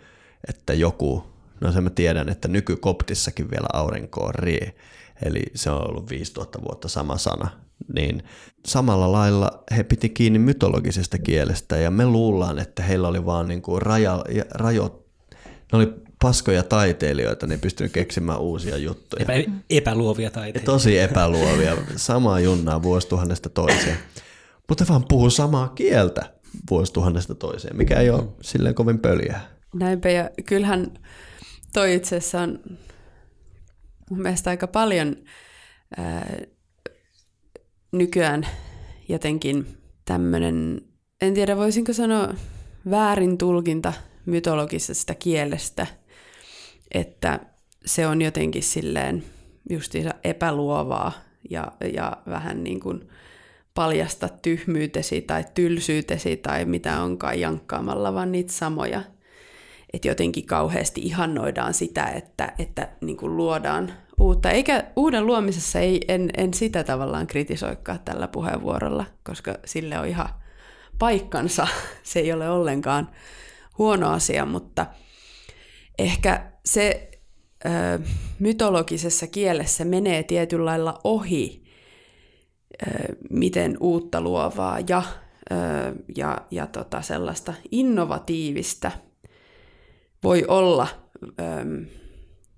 että joku, no se mä tiedän, että nykykoptissakin vielä aurinko on rie, eli se on ollut 5000 vuotta sama sana, niin samalla lailla he piti kiinni mytologisesta kielestä ja me luullaan, että heillä oli vaan niin kuin raja, rajo, ne oli paskoja taiteilijoita, niin pystynyt keksimään uusia juttuja. Epä, epäluovia taiteilijoita. Tosi epäluovia, samaa junnaa vuosituhannesta toiseen. Mutta vaan puhuu samaa kieltä vuosituhannesta toiseen, mikä ei ole silleen kovin pöliä. Näinpä, ja kyllähän toi itse asiassa on mun mielestä aika paljon ää, nykyään jotenkin tämmöinen, en tiedä voisinko sanoa väärin tulkinta mytologisesta kielestä, että se on jotenkin silleen justiinsa epäluovaa ja, ja vähän niin kuin paljasta tyhmyytesi tai tylsyytesi tai mitä onkaan jankkaamalla, vaan niitä samoja. Että jotenkin kauheasti ihannoidaan sitä, että, että niin kuin luodaan uutta. Eikä uuden luomisessa ei, en, en sitä tavallaan kritisoikaan tällä puheenvuorolla, koska sille on ihan paikkansa. [LAUGHS] Se ei ole ollenkaan huono asia, mutta ehkä se ö, mytologisessa kielessä menee tietyllä lailla ohi, ö, miten uutta luovaa ja, ö, ja, ja tota sellaista innovatiivista voi olla ö,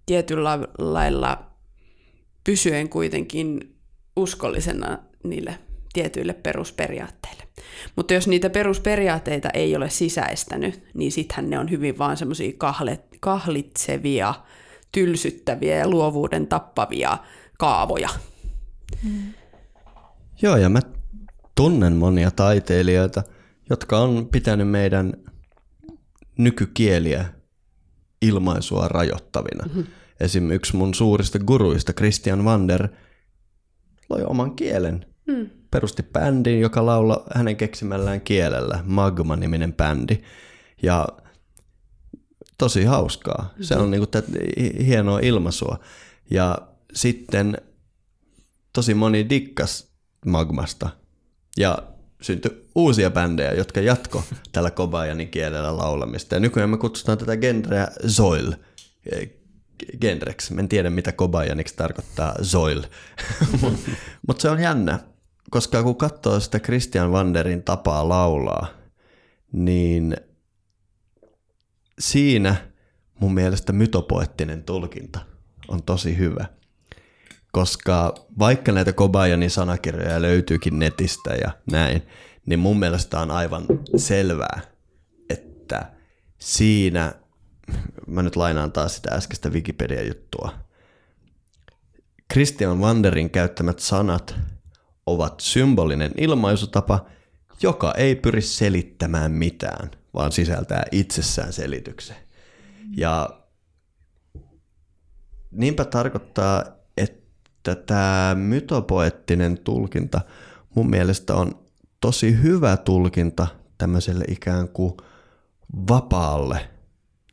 tietyllä lailla pysyen kuitenkin uskollisena niille tietyille perusperiaatteille. Mutta jos niitä perusperiaatteita ei ole sisäistänyt, niin sittenhän ne on hyvin vaan semmoisia kahlitsevia, tylsyttäviä ja luovuuden tappavia kaavoja. Mm. Joo, ja mä tunnen monia taiteilijoita, jotka on pitänyt meidän nykykieliä ilmaisua rajoittavina. Mm-hmm. Esim. yksi mun suurista guruista, Christian Vander, loi oman kielen. Mm. Perusti bändin, joka laula hänen keksimällään kielellä, Magma-niminen bändi. Ja tosi hauskaa. Mm-hmm. Se on niinku hienoa ilmaisua. Ja sitten tosi moni dikkas Magmasta. Ja syntyi uusia bändejä, jotka jatko tällä Kobayanin kielellä laulamista. Ja nykyään me kutsutaan tätä genreä Zoil genreksi. En tiedä, mitä Kobayaniksi tarkoittaa Zoil. [LAUGHS] Mutta se on jännä, koska kun katsoo sitä Christian Wanderin tapaa laulaa, niin siinä mun mielestä mytopoettinen tulkinta on tosi hyvä. Koska vaikka näitä Kobayanin sanakirjoja löytyykin netistä ja näin, niin mun mielestä on aivan selvää, että siinä mä nyt lainaan taas sitä äskeistä Wikipedia-juttua. Christian Wanderin käyttämät sanat ovat symbolinen ilmaisutapa, joka ei pyri selittämään mitään, vaan sisältää itsessään selityksen. Ja niinpä tarkoittaa, tämä mytopoettinen tulkinta mun mielestä on tosi hyvä tulkinta tämmöiselle ikään kuin vapaalle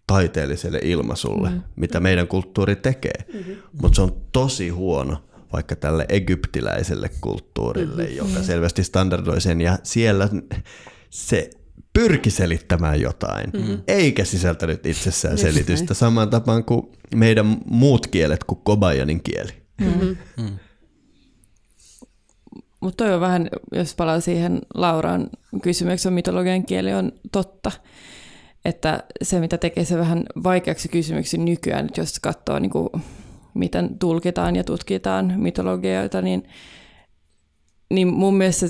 taiteelliselle ilmaisulle, mm. mitä meidän kulttuuri tekee. Mm-hmm. Mutta se on tosi huono vaikka tälle egyptiläiselle kulttuurille, mm-hmm. joka selvästi standardoi sen, ja siellä se pyrki selittämään jotain, mm-hmm. eikä sisältänyt itsessään Just selitystä, näin. samaan tapaan kuin meidän muut kielet kuin Kobayanin kieli. Mm-hmm. Mm. Mutta toi on vähän, jos palaa siihen Lauran kysymykseen, mitologian kieli on totta että se, mitä tekee se vähän vaikeaksi kysymyksi nykyään, että jos katsoo, niin kuin, miten tulkitaan ja tutkitaan mitologioita, niin, niin mun mielestä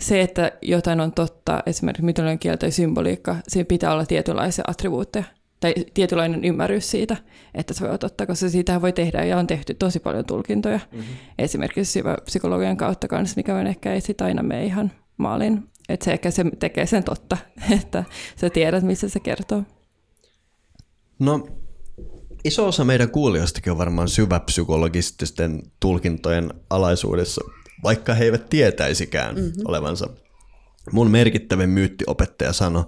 se, että jotain on totta, esimerkiksi mitologian kieltä ja symboliikka, siinä pitää olla tietynlaisia attribuutteja tai tietynlainen ymmärrys siitä, että se voi totta, koska siitä voi tehdä ja on tehty tosi paljon tulkintoja. Mm-hmm. Esimerkiksi psykologian kautta kanssa, mikä on ehkä ei sitä aina mene ihan maalin että se ehkä se tekee sen totta, [LAUGHS] että sä tiedät, missä se kertoo. No, iso osa meidän kuulijoistakin on varmaan syväpsykologististen tulkintojen alaisuudessa, vaikka he eivät tietäisikään mm-hmm. olevansa. Mun merkittävin myyttiopettaja sanoi,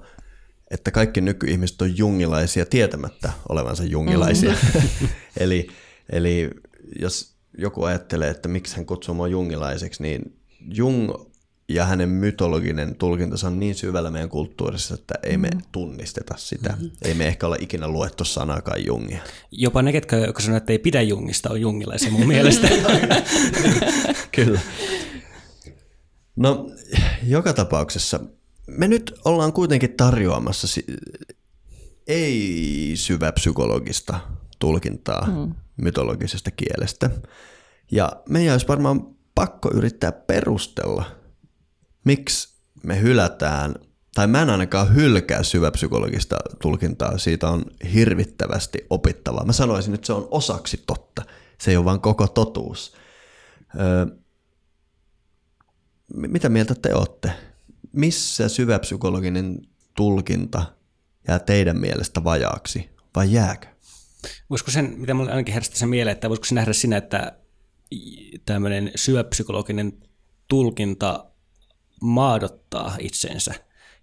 että kaikki nykyihmiset on jungilaisia tietämättä olevansa jungilaisia. Mm-hmm. [LAUGHS] eli, eli jos joku ajattelee, että miksi hän kutsuu mua jungilaiseksi, niin Jung ja hänen mytologinen tulkintansa on niin syvällä meidän kulttuurissa, että ei me mm. tunnisteta sitä. Mm-hmm. Ei me ehkä olla ikinä luettu sanakaan Jungia. Jopa ne, ketkä sanoo, että ei pidä Jungista, on jungilaisia mun mielestä. [LAUGHS] Kyllä. No, joka tapauksessa me nyt ollaan kuitenkin tarjoamassa ei-syväpsykologista tulkintaa mm. mytologisesta kielestä. Ja meidän olisi varmaan pakko yrittää perustella, miksi me hylätään, tai mä en ainakaan hylkää syväpsykologista tulkintaa, siitä on hirvittävästi opittavaa. Mä sanoisin, että se on osaksi totta, se ei ole vaan koko totuus. Öö, mitä mieltä te olette? Missä syväpsykologinen tulkinta jää teidän mielestä vajaaksi vai jääkö? Voisiko sen, mitä mulle ainakin herästi sen mieleen, että voisiko se nähdä siinä, että tämmöinen syöpsykologinen tulkinta maadottaa itsensä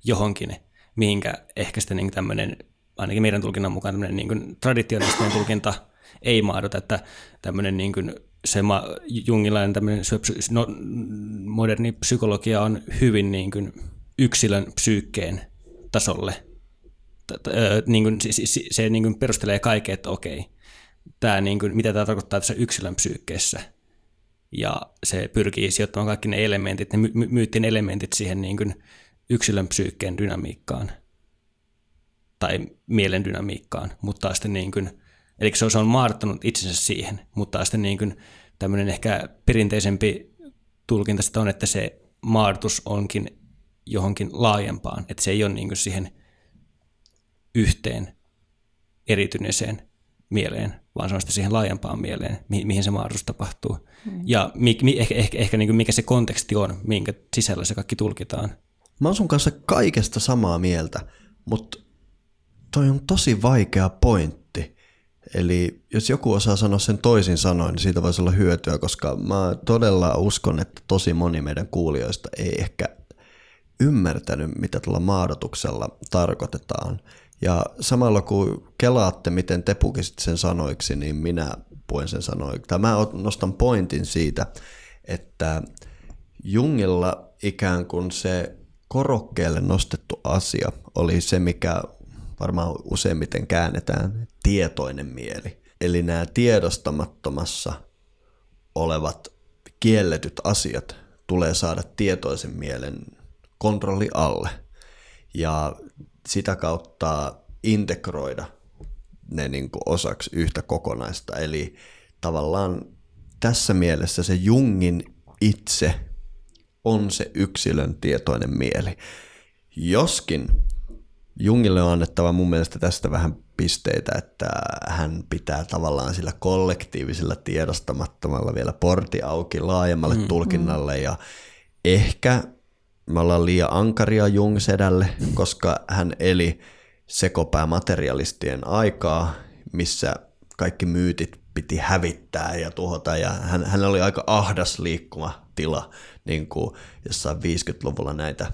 johonkin, mihinkä ehkä sitten niin tämmöinen, ainakin meidän tulkinnan mukaan tämmöinen niin traditionalistinen tulkinta ei maadota, että tämmöinen niin kuin se ma, jungilainen tämmöinen no, moderni psykologia on hyvin niin kuin yksilön psyykkeen tasolle. Niin kuin, se, se niin kuin perustelee kaiken, että okei, tämä, niin kuin, mitä tämä tarkoittaa tässä yksilön psyykkeessä. Ja se pyrkii sijoittamaan kaikki ne elementit, ne my- myyttien elementit siihen niin kuin yksilön psyykkeen dynamiikkaan tai mielen dynamiikkaan, mutta sitten niin kuin, eli se on, se on maadottanut itsensä siihen, mutta sitten niin kuin tämmöinen ehkä perinteisempi tulkinta sitä on, että se maadotus onkin johonkin laajempaan, että se ei ole niin kuin siihen yhteen erityneeseen mieleen, vaan se on siihen laajempaan mieleen, mihin se maadotus tapahtuu. Mm. Ja mi, mi, ehkä, ehkä, ehkä niin kuin mikä se konteksti on, minkä sisällä se kaikki tulkitaan. Mä oon sun kanssa kaikesta samaa mieltä, mutta toi on tosi vaikea pointti. Eli jos joku osaa sanoa sen toisin sanoin, niin siitä voisi olla hyötyä, koska mä todella uskon, että tosi moni meidän kuulijoista ei ehkä ymmärtänyt, mitä tuolla maadotuksella tarkoitetaan. Ja samalla kun kelaatte, miten te pukisit sen sanoiksi, niin minä puen sen sanoiksi. Tai mä nostan pointin siitä, että Jungilla ikään kuin se korokkeelle nostettu asia oli se, mikä varmaan useimmiten käännetään tietoinen mieli. Eli nämä tiedostamattomassa olevat kielletyt asiat tulee saada tietoisen mielen kontrolli alle ja sitä kautta integroida ne niin kuin osaksi yhtä kokonaista. Eli tavallaan tässä mielessä se Jungin itse on se yksilön tietoinen mieli. Joskin Jungille on annettava mun mielestä tästä vähän pisteitä, että hän pitää tavallaan sillä kollektiivisella tiedostamattomalla vielä porti auki laajemmalle mm, tulkinnalle mm. ja ehkä me ollaan liian ankaria Jung-sedälle, koska hän eli sekopäämaterialistien aikaa, missä kaikki myytit piti hävittää ja tuhota, ja hän, hän oli aika ahdas liikkumatila niin kuin jossain 50-luvulla näitä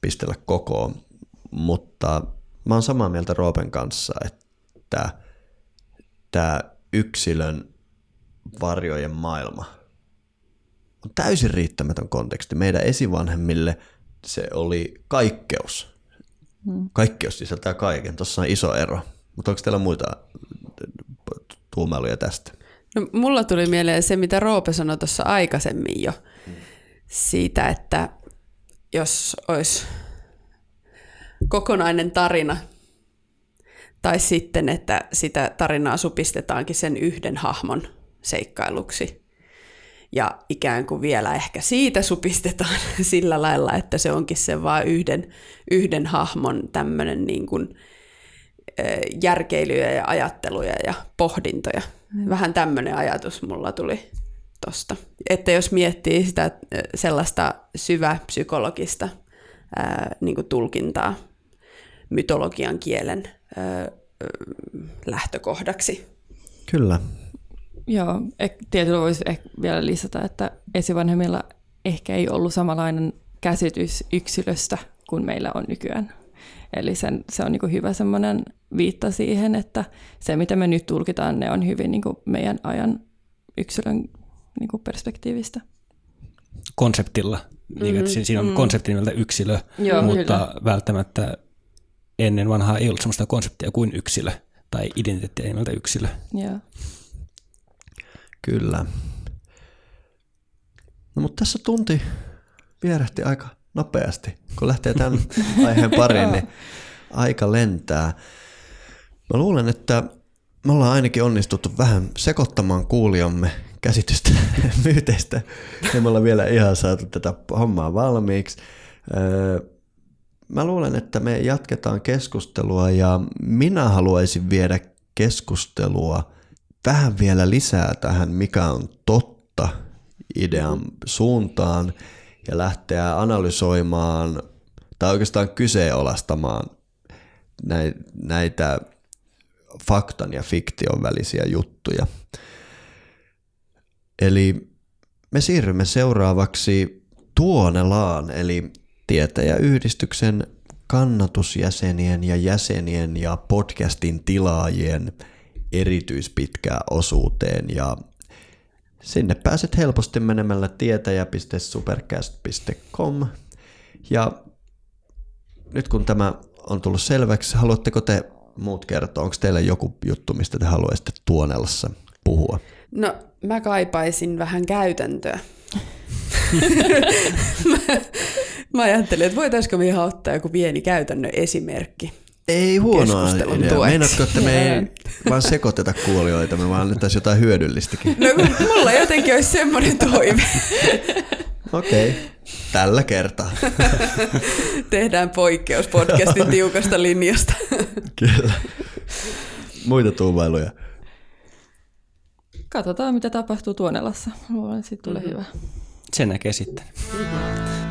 pistellä kokoon. Mutta mä oon samaa mieltä Roopen kanssa, että tämä yksilön varjojen maailma on täysin riittämätön konteksti. Meidän esivanhemmille se oli kaikkeus. Hmm. Kaikkeus sisältää kaiken. Tuossa on iso ero. Mutta onko teillä muita tuumailuja tästä? No, mulla tuli mieleen se, mitä Roope sanoi tuossa aikaisemmin jo. Hmm. Siitä, että jos olisi kokonainen tarina, tai sitten, että sitä tarinaa supistetaankin sen yhden hahmon seikkailuksi, ja ikään kuin vielä ehkä siitä supistetaan [LAUGHS] sillä lailla, että se onkin se vain yhden, yhden hahmon tämmöinen niin kuin, järkeilyjä ja ajatteluja ja pohdintoja. Vähän tämmöinen ajatus mulla tuli tosta. Että jos miettii sitä sellaista syvä psykologista ää, niin tulkintaa mytologian kielen ää, lähtökohdaksi. Kyllä. Joo, tietyllä voisi ehkä vielä lisätä, että esivanhemmilla ehkä ei ollut samanlainen käsitys yksilöstä kuin meillä on nykyään. Eli sen, se on niin hyvä semmoinen viitta siihen, että se mitä me nyt tulkitaan, ne on hyvin niin meidän ajan yksilön niin perspektiivistä. Konseptilla. Niin, että siinä on mm-hmm. konsepti nimeltä yksilö, Joo, mutta kyllä. välttämättä ennen vanhaa ei ollut sellaista konseptia kuin yksilö tai identiteettiä nimeltä yksilö. Joo. Kyllä. No mutta tässä tunti vierähti aika nopeasti. Kun lähtee tämän [LAUGHS] aiheen pariin, niin aika lentää. Mä luulen, että me ollaan ainakin onnistuttu vähän sekoittamaan kuulijamme käsitystä [LAUGHS] myyteistä. Ja me ollaan vielä ihan saatu tätä hommaa valmiiksi. Öö, mä luulen, että me jatketaan keskustelua ja minä haluaisin viedä keskustelua vähän vielä lisää tähän, mikä on totta idean suuntaan ja lähteä analysoimaan tai oikeastaan kyseenalaistamaan näitä faktan ja fiktion välisiä juttuja. Eli me siirrymme seuraavaksi Tuonelaan, eli tietäjäyhdistyksen kannatusjäsenien ja jäsenien ja podcastin tilaajien erityispitkään osuuteen ja sinne pääset helposti menemällä tietäjä.supercast.com ja nyt kun tämä on tullut selväksi, haluatteko te muut kertoa, onko teillä joku juttu, mistä te haluaisitte Tuonelassa puhua? No mä kaipaisin vähän käytäntöä. [LAUGHS] [LAUGHS] [LAUGHS] mä, ajattelin, että voitaisiko me ihan ottaa joku pieni käytännön esimerkki. Ei huonoa idea. Meinaatko, että me ei vaan sekoiteta kuulijoita, me vaan annettaisiin jotain hyödyllistäkin? No mulla jotenkin olisi semmoinen toive. Okei, okay. tällä kertaa. Tehdään poikkeus podcastin [LAUGHS] tiukasta linjasta. Kyllä. Muita tuumailuja. Katsotaan, mitä tapahtuu Tuonelassa. Luulen, että siitä tulee mm-hmm. hyvä. Se näkee sitten. Mm-hmm.